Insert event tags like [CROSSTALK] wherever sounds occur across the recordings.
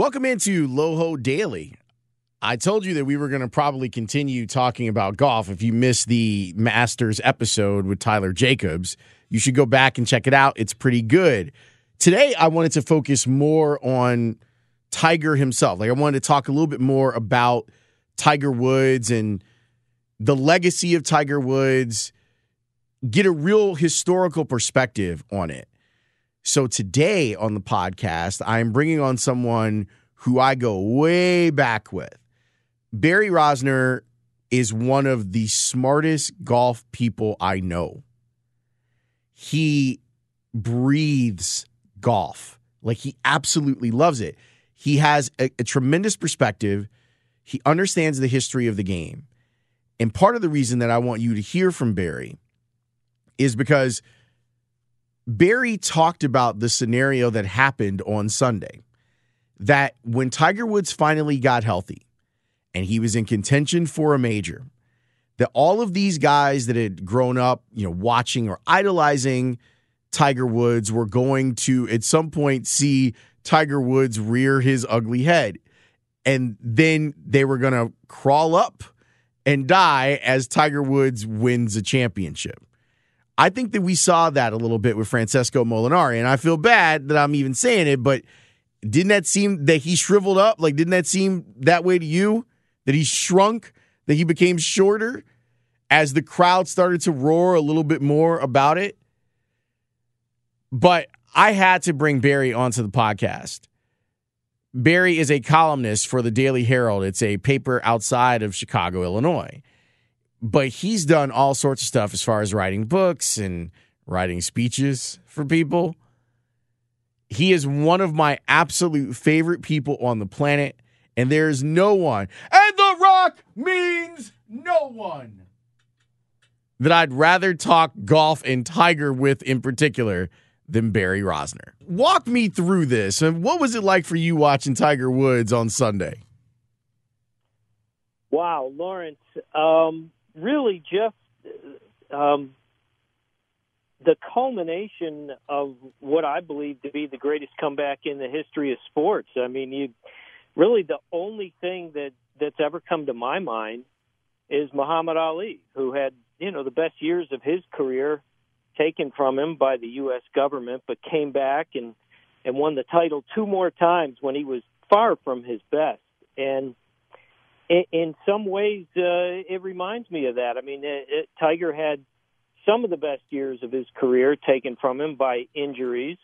Welcome into Loho Daily. I told you that we were going to probably continue talking about golf. If you missed the Masters episode with Tyler Jacobs, you should go back and check it out. It's pretty good. Today, I wanted to focus more on Tiger himself. Like, I wanted to talk a little bit more about Tiger Woods and the legacy of Tiger Woods, get a real historical perspective on it. So today on the podcast, I'm bringing on someone who I go way back with. Barry Rozner is one of the smartest golf people I know. He breathes golf. Like he absolutely loves it. He has a, a, tremendous perspective. He understands the history of the game. And part of the reason that I want you to hear from Barry is because – Barry talked about the scenario that happened on Sunday that when Tiger Woods finally got healthy and he was in contention for a major, that all of these guys that had grown up, you know, watching or idolizing Tiger Woods were going to at some point see Tiger Woods rear his ugly head. And then they were going to crawl up and die as Tiger Woods wins a championship. I think that we saw that a little bit with Francesco Molinari, and I feel bad that I'm even saying it, but didn't that seem that he shriveled up? Like, didn't that seem that way to you? That he shrunk, that he became shorter as the crowd started to roar a little bit more about it? But I had to bring Barry onto the podcast. Barry is a columnist for the Daily Herald. It's a paper outside of Chicago, Illinois but he's done all sorts of stuff as far as writing books and writing speeches for people. He is one of my absolute favorite people on the planet, and there's no one, and The Rock means no one, that I'd rather talk golf and Tiger with in particular than Barry Rozner. Walk me through this. And what was it like for you watching Tiger Woods on Sunday? Wow, Lawrence. Um, really just um, the culmination of what I believe to be the greatest comeback in the history of sports. I mean, you really the only thing that that's ever come to my mind is Muhammad Ali, who had you know the best years of his career taken from him by the U.S. government, but came back and and won the title two more times when he was far from his best. And in, some ways, uh, it reminds me of that. I mean, it, it, Tiger had some of the best years of his career taken from him by injuries.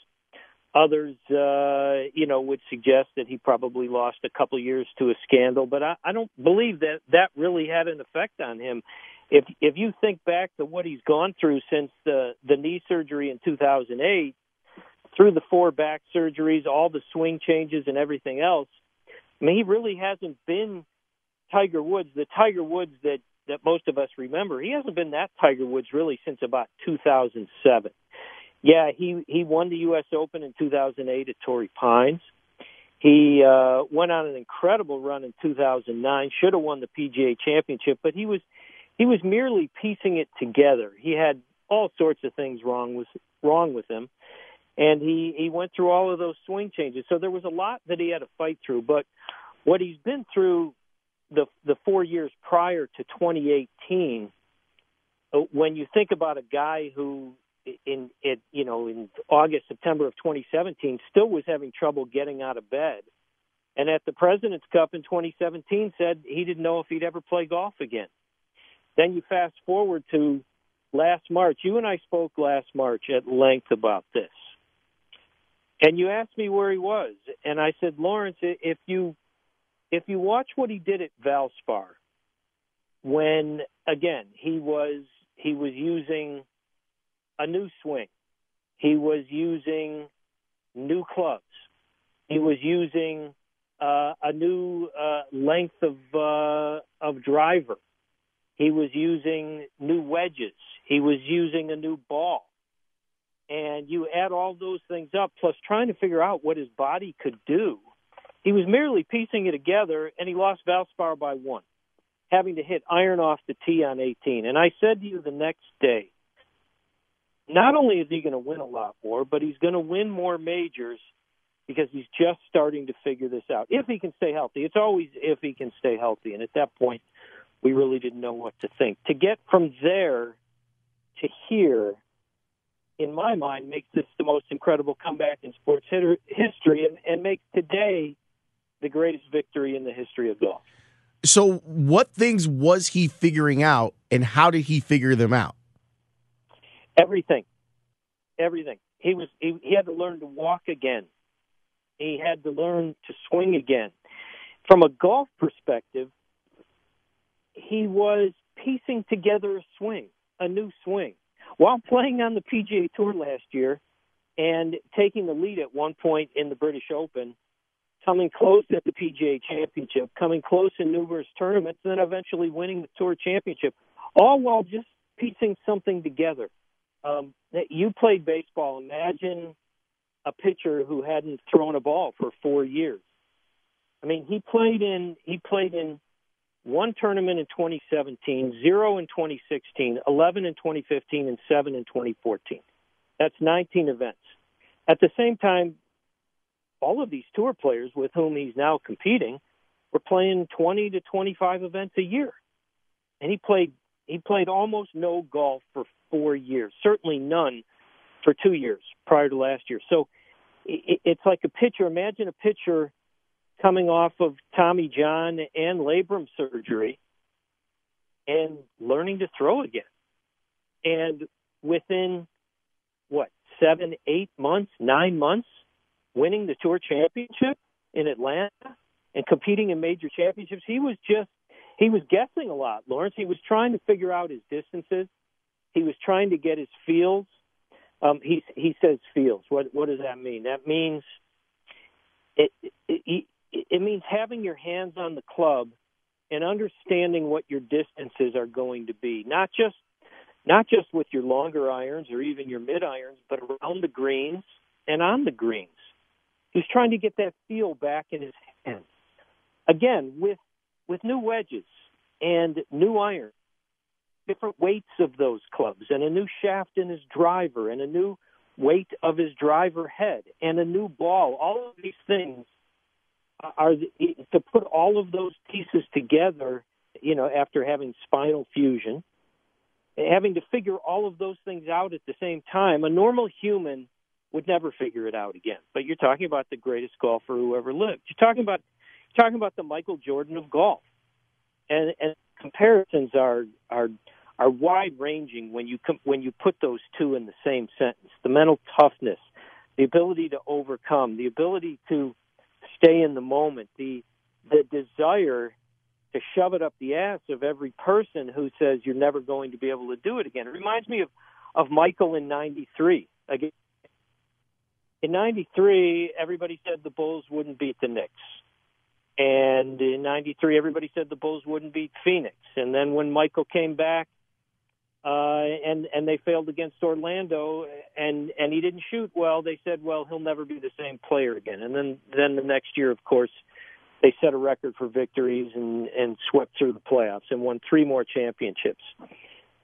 Others, uh, you know, would suggest that he probably lost a couple years to a scandal, but I, I don't believe that that really had an effect on him. If if you think back to what he's gone through since the the knee surgery in 2008, through the four back surgeries, all the swing changes, and everything else, I mean, he really hasn't been Tiger Woods, the Tiger Woods that that most of us remember, he hasn't been that Tiger Woods really since about 2007. Yeah, he he won the U.S. Open in 2008 at Torrey Pines. He uh, went on an incredible run in 2009. Should have won the PGA Championship, but he was he was merely piecing it together. He had all sorts of things wrong with wrong with him, and he he went through all of those swing changes. So there was a lot that he had to fight through. But what he's been through the the four years prior to 2018, uh, when you think about a guy who in it you know in August September of 2017 still was having trouble getting out of bed. And at the President's Cup in 2017 said he didn't know if he'd ever play golf again. Then you fast forward to last March. You and I spoke last March at length about this. And you asked me where he was. And I said Lawrence if you if you watch what he did at Valspar when again he was he was using a new swing. He was using new clubs. He was using uh, a new uh, length of uh, of driver. He was using new wedges. He was using a new ball. And you add all those things up, plus trying to figure out what his body could do. He was merely piecing it together, and he lost Valspar by one, having to hit iron off the tee on 18. And I said to you the next day, not only is he going to win a lot more, but he's going to win more majors because he's just starting to figure this out. If he can stay healthy, it's always if he can stay healthy. And at that point, we really didn't know what to think. To get from there to here, in my mind, makes this the most incredible comeback in sports history and, and makes today the greatest victory in the history of golf. So, what things was he figuring out, and how did he figure them out? Everything, everything. He was he, he had to learn to walk again. He had to learn to swing again. From a golf perspective, he was piecing together a swing, a new swing, while playing on the PGA Tour last year and taking the lead at one point in the British Open, coming close at the PGA Championship, coming close in numerous tournaments, and then eventually winning the Tour Championship, all while just piecing something together. Um, you played baseball. Imagine a pitcher who hadn't thrown a ball for four years. I mean, he played in he played in one tournament in 2017, zero in 2016, 11 in 2015, and seven in 2014. That's 19 events. At the same time, all of these tour players with whom he's now competing were playing 20 to 25 events a year, and he played he played almost no golf for four years, certainly none for two years prior to last year. So it's like a pitcher. Imagine a pitcher coming off of Tommy John and labrum surgery and learning to throw again. And within what, seven, eight months, nine months, winning the tour championship in Atlanta and competing in major championships, he was just he was guessing a lot, Lawrence. He was trying to figure out his distances. He was trying to get his feels. Um, he he says feels. What what does that mean? That means it, it it means having your hands on the club and understanding what your distances are going to be. Not just not just with your longer irons or even your mid irons, but around the greens and on the greens. He's trying to get that feel back in his hands. Again, with with new wedges and new iron, different weights of those clubs, and a new shaft in his driver, and a new weight of his driver head, and a new ball. All of these things are to put all of those pieces together. You know, after having spinal fusion, having to figure all of those things out at the same time, a normal human would never figure it out again. But you're talking about the greatest golfer who ever lived. You're talking about talking about the Michael Jordan of golf, and and comparisons are are are wide ranging when you com- when you put those two in the same sentence. The mental toughness, the ability to overcome, the ability to stay in the moment, the the desire to shove it up the ass of every person who says you're never going to be able to do it again. It reminds me of of Michael in '93. Again, in '93, everybody said the Bulls wouldn't beat the Knicks. And in '93, everybody said the Bulls wouldn't beat Phoenix. And then when Michael came back, uh, and and they failed against Orlando, and and he didn't shoot well. They said, well, he'll never be the same player again. And then then the next year, of course, they set a record for victories and and swept through the playoffs and won three more championships.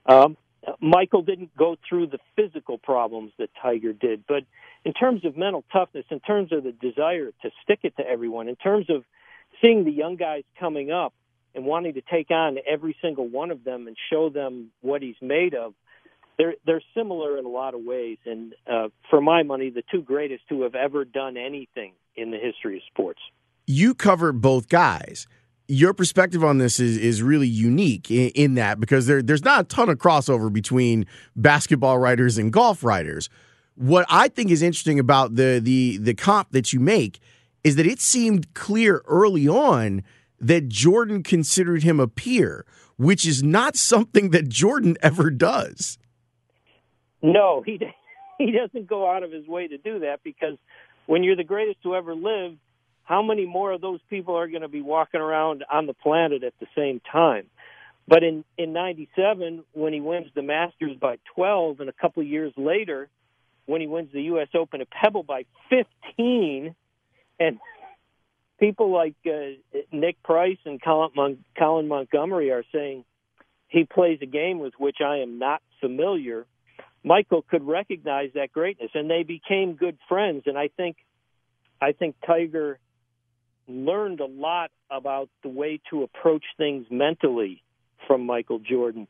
Um, Michael didn't go through the physical problems that Tiger did, but in terms of mental toughness, in terms of the desire to stick it to everyone, in terms of seeing the young guys coming up and wanting to take on every single one of them and show them what he's made of, they're they're similar in a lot of ways. And uh, for my money, the two greatest who have ever done anything in the history of sports. You cover both guys your perspective on this is is really unique in, in, that because there there's not a ton of crossover between basketball writers and golf writers. What I think is interesting about the the the comp that you make is that it seemed clear early on that Jordan considered him a peer, which is not [LAUGHS] something that Jordan ever does. No, he [LAUGHS] he doesn't go out of his way to do that because when you're the greatest to ever live, how many more of those people are going to be walking around on the planet at the same time? But in in '97, when he wins the Masters by 12, and a couple of years later, when he wins the U.S. Open at Pebble by 15, and [LAUGHS] people like uh, Nick Price and Colin, Mon- Colin Montgomerie are saying he plays a game with which I am not familiar. Michael could recognize that greatness, and they became good friends. And I think, I think Tiger learned a lot about the way to approach things mentally from Michael Jordan.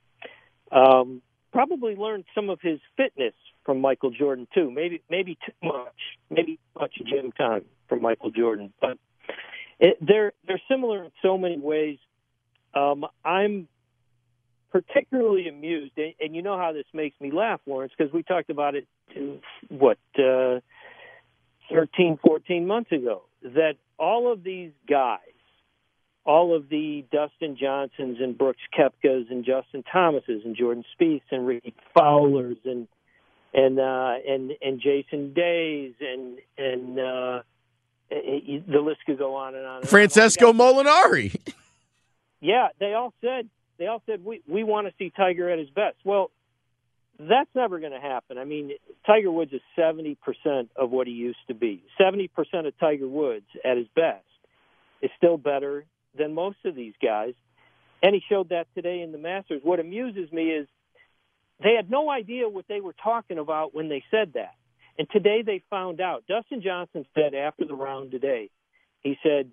Um, probably learned some of his fitness from Michael Jordan too. Maybe maybe too much, maybe too much gym time from Michael Jordan. But it, they're they're similar in so many ways. Um, I'm particularly amused, and, and, you know how this makes me laugh, Lawrence, because we talked about it what uh, 13, 14 months ago. That all of these guys, all of the Dustin Johnsons and Brooks Koepkas and Justin Thomases and Jordan Spieths and Rickie Fowlers and and uh, and and Jason Days and and uh, the list could go on and on. And Francesco on. Molinari. yeah, they all said they all said we we want to see Tiger at his best. Well, that's never going to happen. I mean, Tiger Woods is 70% of what he used to be. 70% of Tiger Woods at his best is still better than most of these guys. And he showed that today in the Masters. What amuses me is they had no idea what they were talking about when they said that. And today they found out. Dustin Johnson said after the round today, he said,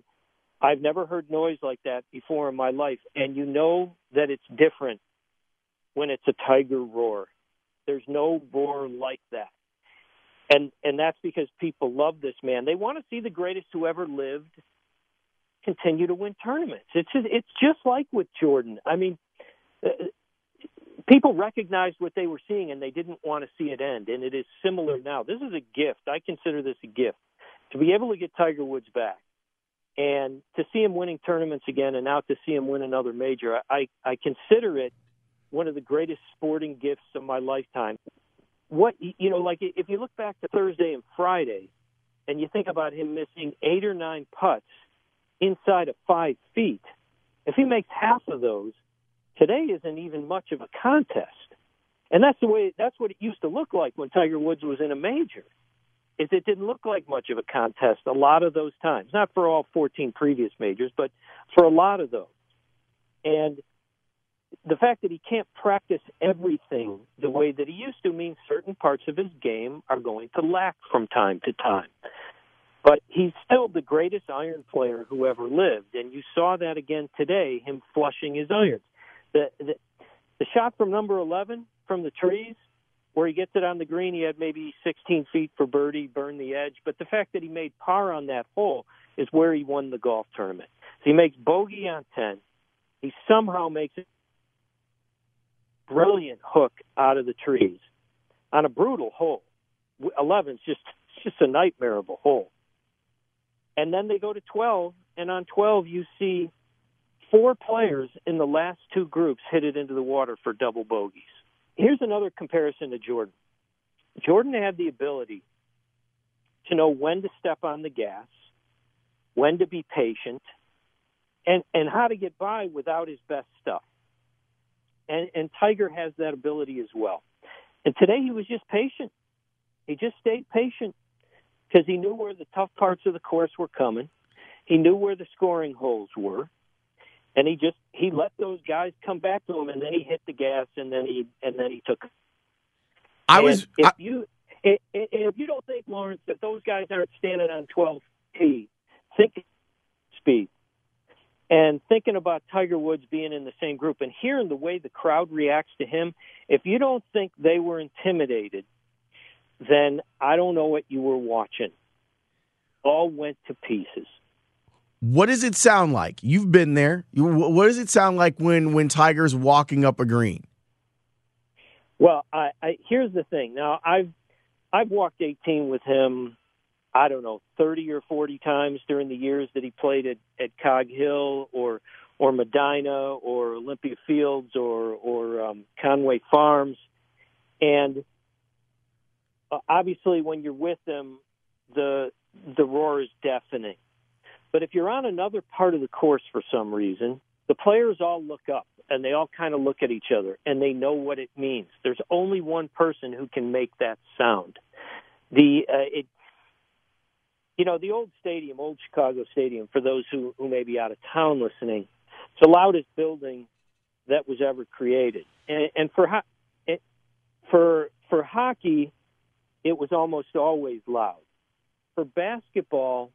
I've never heard noise like that before in my life. And you know that it's different when it's a tiger roar. There's no roar like that. And and that's because people love this man. They want to see the greatest who ever lived continue to win tournaments. It's just, it's just like with Jordan. I mean, uh, people recognized what they were seeing and they didn't want to see it end. And it is similar now. This is a gift. I consider this a gift to be able to get Tiger Woods back and to see him winning tournaments again and now to see him win another major. I, I consider it one of the greatest sporting gifts of my lifetime. What you know, like if you look back to Thursday and Friday, and you think about him missing eight or nine putts inside of five feet, if he makes half of those, today isn't even much of a contest. And that's the way that's what it used to look like when Tiger Woods was in a major. Is it didn't look like much of a contest a lot of those times. Not for all 14 previous majors, but for a lot of those. And the fact that he can't practice everything the way that he used to means certain parts of his game are going to lack from time to time. But he's still the greatest iron player who ever lived, and you saw that again today, him flushing his irons. The, the, the shot from number 11 from the trees, where he gets it on the green, he had maybe 16 feet for birdie, burn the edge. But the fact that he made par on that hole is where he won the golf tournament. So he makes bogey on 10. He somehow makes it brilliant hook out of the trees on a brutal hole. 11's just just a nightmare of a hole. And then they go to 12, and on 12 you see four players in the last two groups hit it into the water for double bogeys. Here's another comparison to Jordan. Jordan had the ability to know when to step on the gas, when to be patient, and, and how to get by without his best stuff. And and Tiger has that ability as well. And today he was just patient. He just stayed patient because he knew where the tough parts of the course were coming. He knew where the scoring holes were, and he just he let those guys come back to him, and then he hit the gas, and then he and then he took. I And was if I, you if, if you don't think Lawrence that those guys aren't standing on 12 tee, think speed and thinking about Tiger Woods being in the same group and hearing the way the crowd reacts to him. If you don't think they were intimidated, then I don't know what you were watching. All went to pieces. what does it sound like? You've been there. What does it sound like when when Tiger's walking up a green? Well, I, I here's the thing. Now I've I've walked 18 with him. I don't know 30 or 40 times during the years that he played at at Cog Hill or or Medinah or Olympia Fields or or um, Conway Farms, and uh, obviously when you're with them, the the roar is deafening. But if you're on another part of the course for some reason, the players all look up and they all kind of look at each other and they know what it means. There's only one person who can make that sound. The uh, it, you know, the old stadium, old Chicago Stadium. For those who who may be out of town listening, it's the loudest building that was ever created. And, and for ho- it, for for hockey, it was almost always loud. For basketball,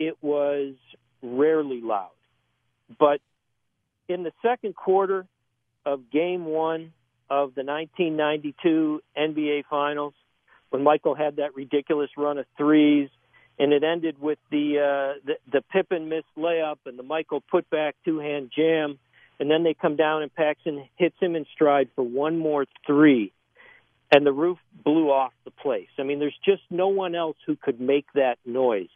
it was rarely loud. But in the second quarter of game one of the 1992 NBA Finals, when Michael had that ridiculous run of threes, and it ended with the uh, the, the Pippen missed layup and the Michael putback two hand jam, and then they come down and Paxson hits him in stride for one more three, and the roof blew off the place. I mean, there's just no one else who could make that noise,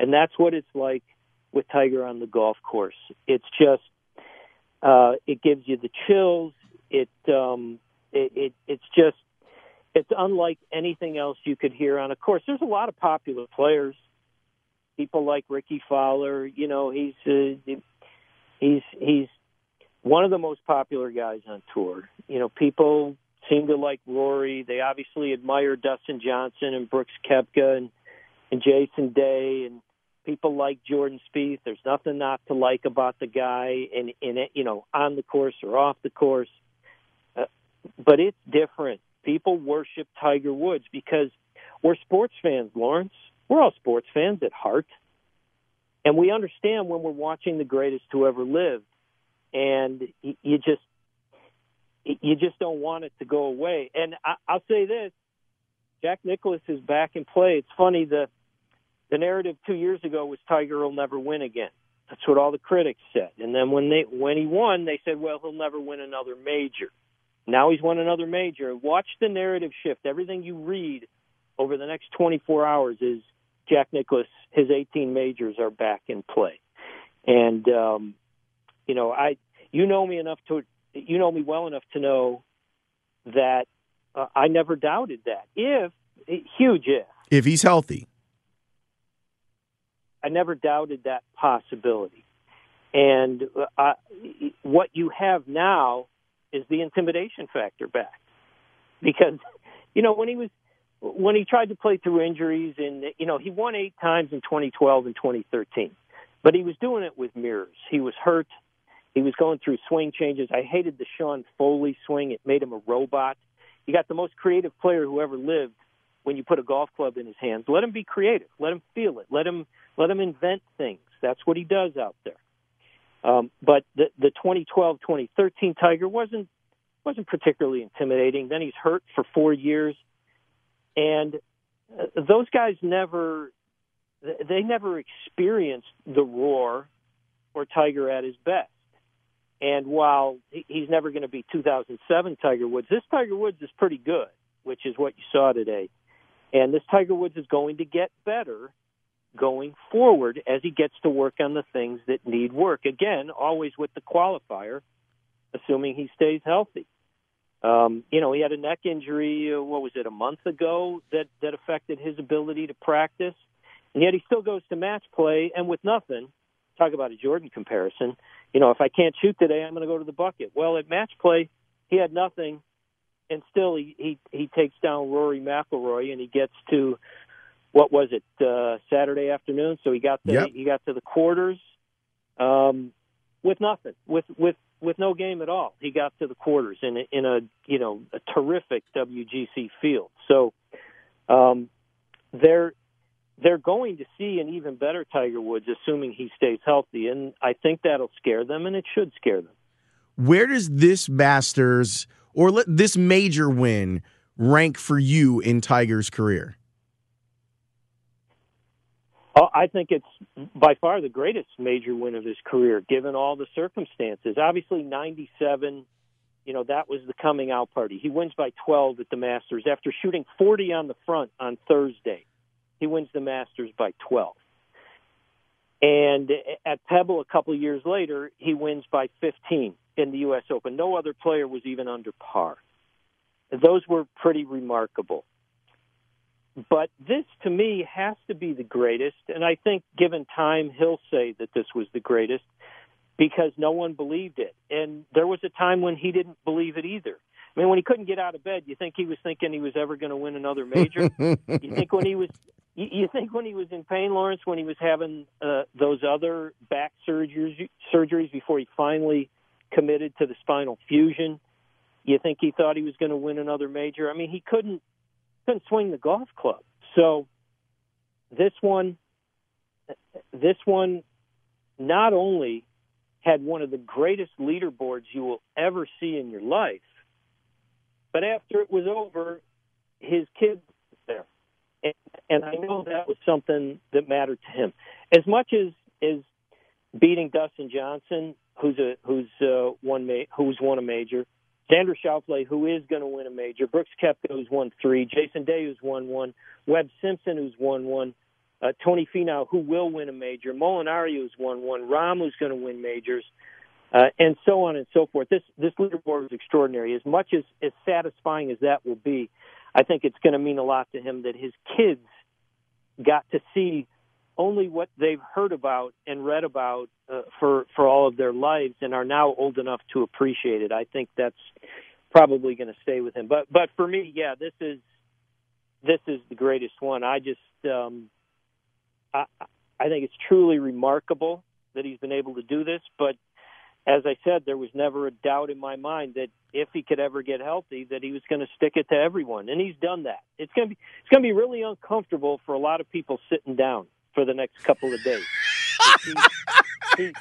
and that's what it's like with Tiger on the golf course. It's just uh, it gives you the chills. It, um, it it it's just it's unlike anything else you could hear on a course. There's a lot of popular players, people like Rickie Fowler. You know, he's uh, he's he's one of the most popular guys on tour. You know, people seem to like Rory. They obviously admire Dustin Johnson and Brooks Koepka and and Jason Day and people like Jordan Spieth. There's nothing not to like about the guy, in in it, you know, on the course or off the course. Uh, but it's different. People worship Tiger Woods because we're sports fans, Lawrence. We're all sports fans at heart, and we understand when we're watching the greatest who ever lived, and you just you just don't want it to go away. And I, I'll say this: Jack Nicklaus is back in play. It's funny the the narrative two years ago was Tiger will never win again. That's what all the critics said. And then when they when he won, they said, well, he'll never win another major. Now he's won another major. Watch the narrative shift. Everything you read over the next 24 hours is Jack Nicklaus. His 18 majors are back in play. And um, you know, I you know me enough to you know me well enough to know that uh, I never doubted that. If huge if If he's healthy, I never doubted that possibility. And uh, what you have now is the intimidation factor back, because you know when he was when he tried to play through injuries and you know he won eight times in 2012 and 2013, but he was doing it with mirrors. He was hurt. He was going through swing changes. I hated the Sean Foley swing. It made him a robot. You got the most creative player who ever lived when you put a golf club in his hands. Let him be creative. Let him feel it. Let him let him invent things. That's what he does out there. Um, but the the 2012-2013 Tiger wasn't wasn't particularly intimidating. Then he's hurt for four years, and uh, those guys never they never experienced the roar or Tiger at his best. And while he's never going to be 2007 Tiger Woods, this Tiger Woods is pretty good, which is what you saw today. And this Tiger Woods is going to get better going forward as he gets to work on the things that need work. Again, always with the qualifier, assuming he stays healthy. Um, you know, he had a neck injury, uh, what was it, a month ago that, that affected his ability to practice. And yet he still goes to match play and with nothing. Talk about a Jordan comparison. You know, if I can't shoot today, I'm going to go to the bucket. Well, at match play, he had nothing, and still he he, he takes down Rory McIlroy and he gets to what was it uh, Saturday afternoon? So he got the Yep. he got to the quarters um, with nothing, with with with no game at all. He got to the quarters in a, in a you know a terrific WGC field. So um, they're they're going to see an even better Tiger Woods, assuming he stays healthy, and I think that'll scare them, and it should scare them. Where does this Masters or this major win rank for you in Tiger's career? Oh, I think it's by far the greatest major win of his career, given all the circumstances. Obviously, 97, you know, that was the coming out party. He wins by 12 at the Masters after shooting 40 on the front on Thursday. He wins the Masters by 12. And at Pebble a couple of years later, he wins by 15 in the U.S. Open. No other player was even under par. Those were pretty remarkable. But this, to me, has to be the greatest. And I think, given time, he'll say that this was the greatest because no one believed it. And there was a time when he didn't believe it either. I mean, when he couldn't get out of bed, you think he was thinking he was ever going to win another major? [LAUGHS] you think when he was you, you think when he was in pain, Lawrence, when he was having uh, those other back surgeries surgeries before he finally committed to the spinal fusion, you think he thought he was going to win another major? I mean, he couldn't couldn't swing the golf club. So this one, this one, not only had one of the greatest leaderboards you will ever see in your life, but after it was over, his kids there, and, and I know that was something that mattered to him as much as as beating Dustin Johnson, who's a who's uh, one ma- who's won a major. Xander Schauffele, who is going to win a major, Brooks Koepka, who's won three, Jason Day, who's won one, Webb Simpson, who's won one, uh, Tony Finau, who will win a major, Molinari, who's won one, Rahm, who's going to win majors, uh, and so on and so forth. This this leaderboard is extraordinary. As much as as satisfying as that will be, I think it's going to mean a lot to him that his kids got to see only what they've heard about and read about uh, for for all of their lives and are now old enough to appreciate it. I think that's probably going to stay with him. But but for me, yeah, this is this is the greatest one. I just um, I I think it's truly remarkable that he's been able to do this. But as I said, there was never a doubt in my mind that if he could ever get healthy, that he was going to stick it to everyone, and he's done that. It's going to be it's going to be really uncomfortable for a lot of people sitting down for the next couple of days. He- he-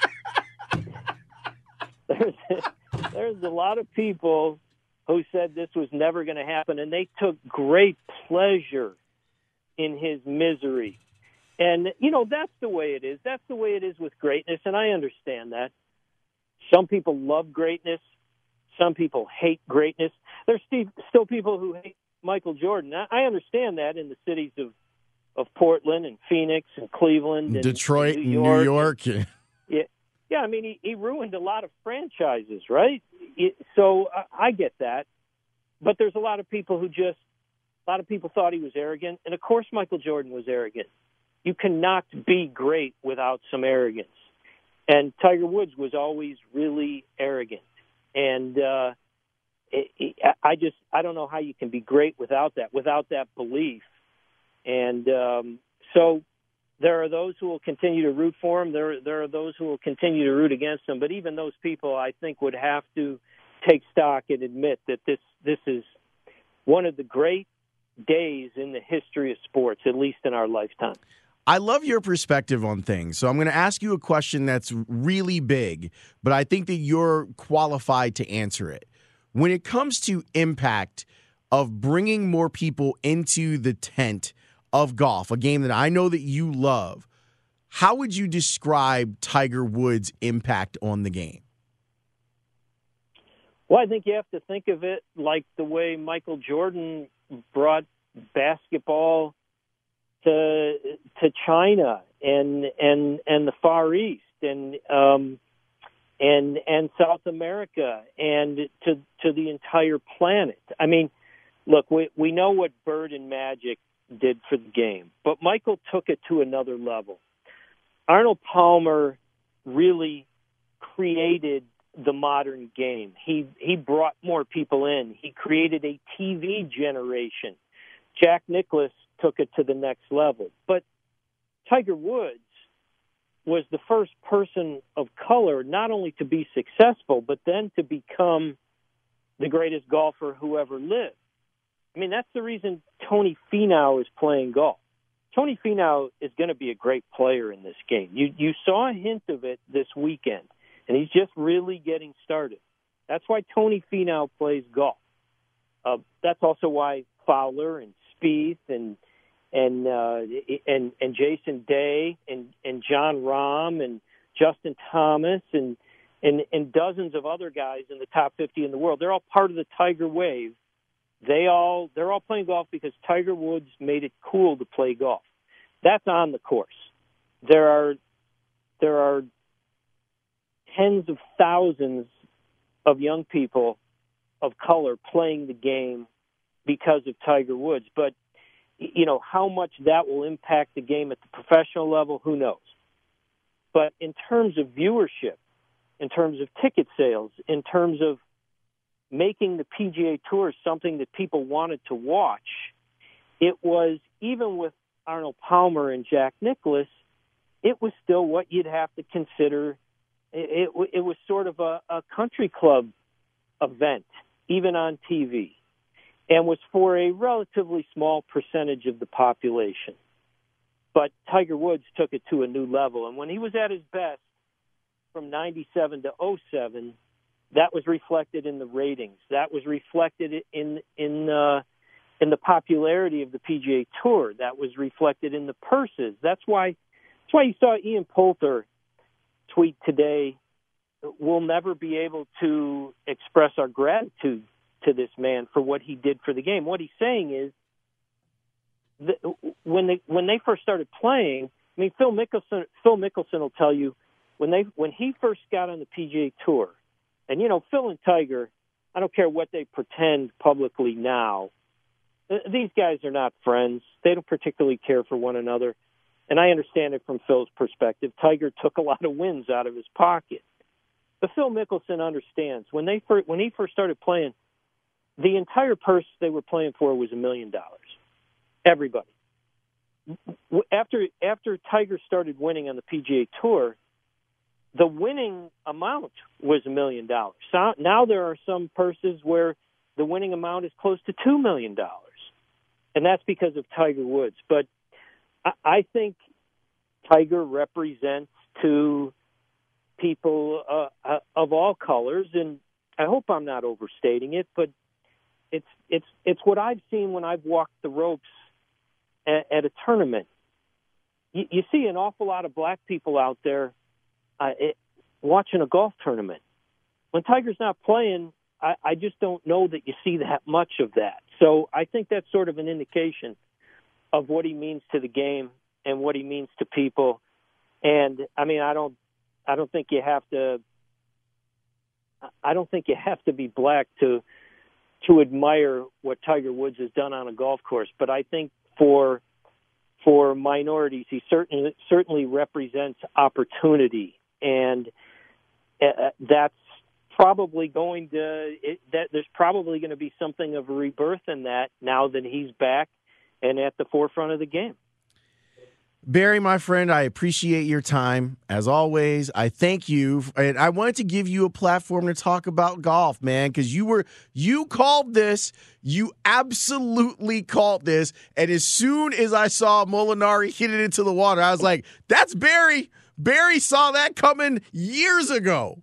there's, there's a lot of people who said this was never going to happen, and they took great pleasure in his misery. And, you know, that's the way it is. That's the way it is with greatness, and I understand that. Some people love greatness, some people hate greatness. There's still people who hate Michael Jordan. I understand that in the cities of of Portland and Phoenix and Cleveland and Detroit, and New New York. York. Yeah, yeah. I mean, he, he ruined a lot of franchises, right? It, so I, I get that, but there's a lot of people who just a lot of people thought he was arrogant, and of course, Michael Jordan was arrogant. You cannot be great without some arrogance, and Tiger Woods was always really arrogant, and uh, it, it, I just I don't know how you can be great without that, without that belief, and um, so there are those who will continue to root for him. There, there are those who will continue to root against him. But even those people, I think, would have to take stock and admit that this this is one of the great days in the history of sports, at least in our lifetime. I love your perspective on things. So I'm going to ask you a question that's really big, but I think that you're qualified to answer it. When it comes to impact of bringing more people into the tent of golf, a game that I know that you love, how would you describe Tiger Woods' impact on the game? Well, I think you have to think of it like the way Michael Jordan brought basketball to to China and and and the Far East and um, and and South America and to to the entire planet. I mean, look, we we know what Bird and Magic did for the game, but Michael took it to another level. Arnold Palmer really created the modern game. He he brought more people in. He created a TV generation. Jack Nicklaus took it to the next level. But Tiger Woods was the first person of color not only to be successful, but then to become the greatest golfer who ever lived. I mean, that's the reason Tony Finau is playing golf. Tony Finau is going to be a great player in this game. You you saw a hint of it this weekend, and he's just really getting started. That's why Tony Finau plays golf. Uh, that's also why Fowler and Spieth and and uh, and and Jason Day and and Jon Rahm and Justin Thomas and and and dozens of other guys in the top 50 in the world. They're all part of the Tiger wave. They all they're all playing golf because Tiger Woods made it cool to play golf. That's on the course. There are there are tens of thousands of young people of color playing the game because of Tiger Woods, but you know how much that will impact the game at the professional level who knows but in terms of viewership in terms of ticket sales in terms of making the PGA Tour something that people wanted to watch it was even with Arnold Palmer and Jack Nicklaus it was still what you'd have to consider it, it, it was sort of a, a country club event even on TV and was for a relatively small percentage of the population. But Tiger Woods took it to a new level. And when he was at his best from 97 to 07, that was reflected in the ratings. That was reflected in in uh, in the popularity of the PGA Tour. That was reflected in the purses. That's why that's why you saw Ian Poulter tweet today. We'll never be able to express our gratitude to this man for what he did for the game. What he's saying is that when they when they first started playing, I mean Phil Mickelson Phil Mickelson will tell you when they when he first got on the PGA Tour, and you know Phil and Tiger, I don't care what they pretend publicly now. These guys are not friends. They don't particularly care for one another. And I understand it from Phil's perspective. Tiger took a lot of wins out of his pocket. But Phil Mickelson understands when they first, when he first started playing, the entire purse they were playing for was a million dollars. Everybody. After after Tiger started winning on the PGA Tour, the winning amount was a million dollars. So now there are some purses where the winning amount is close to two million dollars, and that's because of Tiger Woods. But I, I think Tiger represents to people uh, uh, of all colors, and I hope I'm not overstating it, but it's it's it's what I've seen when I've walked the ropes at, at a tournament. You, you see an awful lot of black people out there uh, it, watching a golf tournament. When Tiger's not playing, I, I just don't know that you see that much of that. So I think that's sort of an indication of what he means to the game and what he means to people. And I mean, I don't, I don't think you have to. I don't think you have to be black to to admire what Tiger Woods has done on a golf course, but I think for for minorities, he certainly certainly represents opportunity, and uh, that's probably going to it, that there's probably going to be something of a rebirth in that now that he's back and at the forefront of the game. Barry, my friend, I appreciate your time. As always, I thank you. And I wanted to give you a platform to talk about golf, man, because you were you called this. You absolutely called this. And as soon as I saw Molinari hit it into the water, I was like, that's Barry. Barry saw that coming years ago.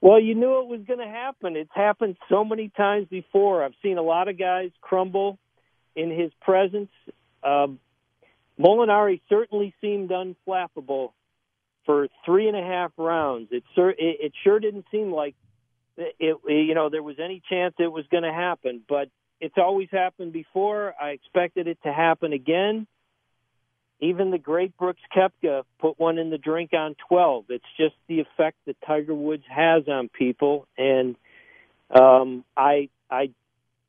Well, you knew it was going to happen. It's happened so many times before. I've seen a lot of guys crumble in his presence. Um, Molinari certainly seemed unflappable for three and a half rounds. It, it, it sure didn't seem like it, you know there was any chance it was going to happen, but it's always happened before. I expected it to happen again. Even the great Brooks Koepka put one in the drink on 12. It's just the effect that Tiger Woods has on people, and um, I I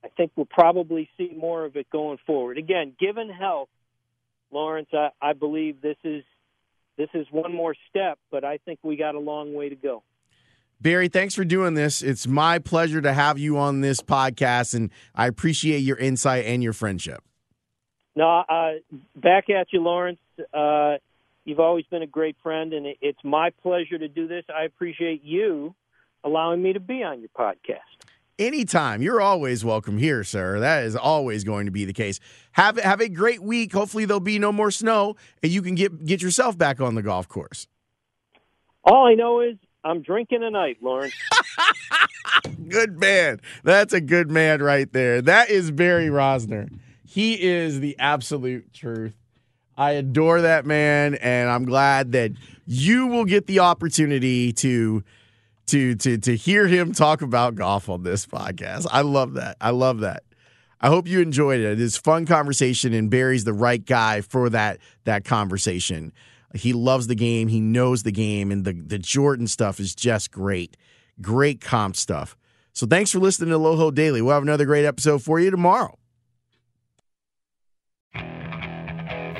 I think we'll probably see more of it going forward. Again, given health, Lawrence, I, I believe this is this is one more step, but I think we got a long way to go. Barry, thanks for doing this. It's my pleasure to have you on this podcast, and I appreciate your insight and your friendship. No, uh, back at you, Lawrence. Uh, you've always been a great friend, and it's my pleasure to do this. I appreciate you allowing me to be on your podcast. Anytime. You're always welcome here, sir. That is always going to be the case. Have have a great week. Hopefully there'll be no more snow and you can get get yourself back on the golf course. All I know is I'm drinking tonight, Lawrence. [LAUGHS] good man. That's a good man right there. That is Barry Rozner. He is the absolute truth. I adore that man, and I'm glad that you will get the opportunity to to to to hear him talk about golf on this podcast. I love that. I love that. I hope you enjoyed it. It's fun conversation, and Barry's the right guy for that that conversation. He loves the game. He knows the game, and the the Jordan stuff is just great. Great comp stuff. So thanks for listening to Loho Daily. We'll have another great episode for you tomorrow.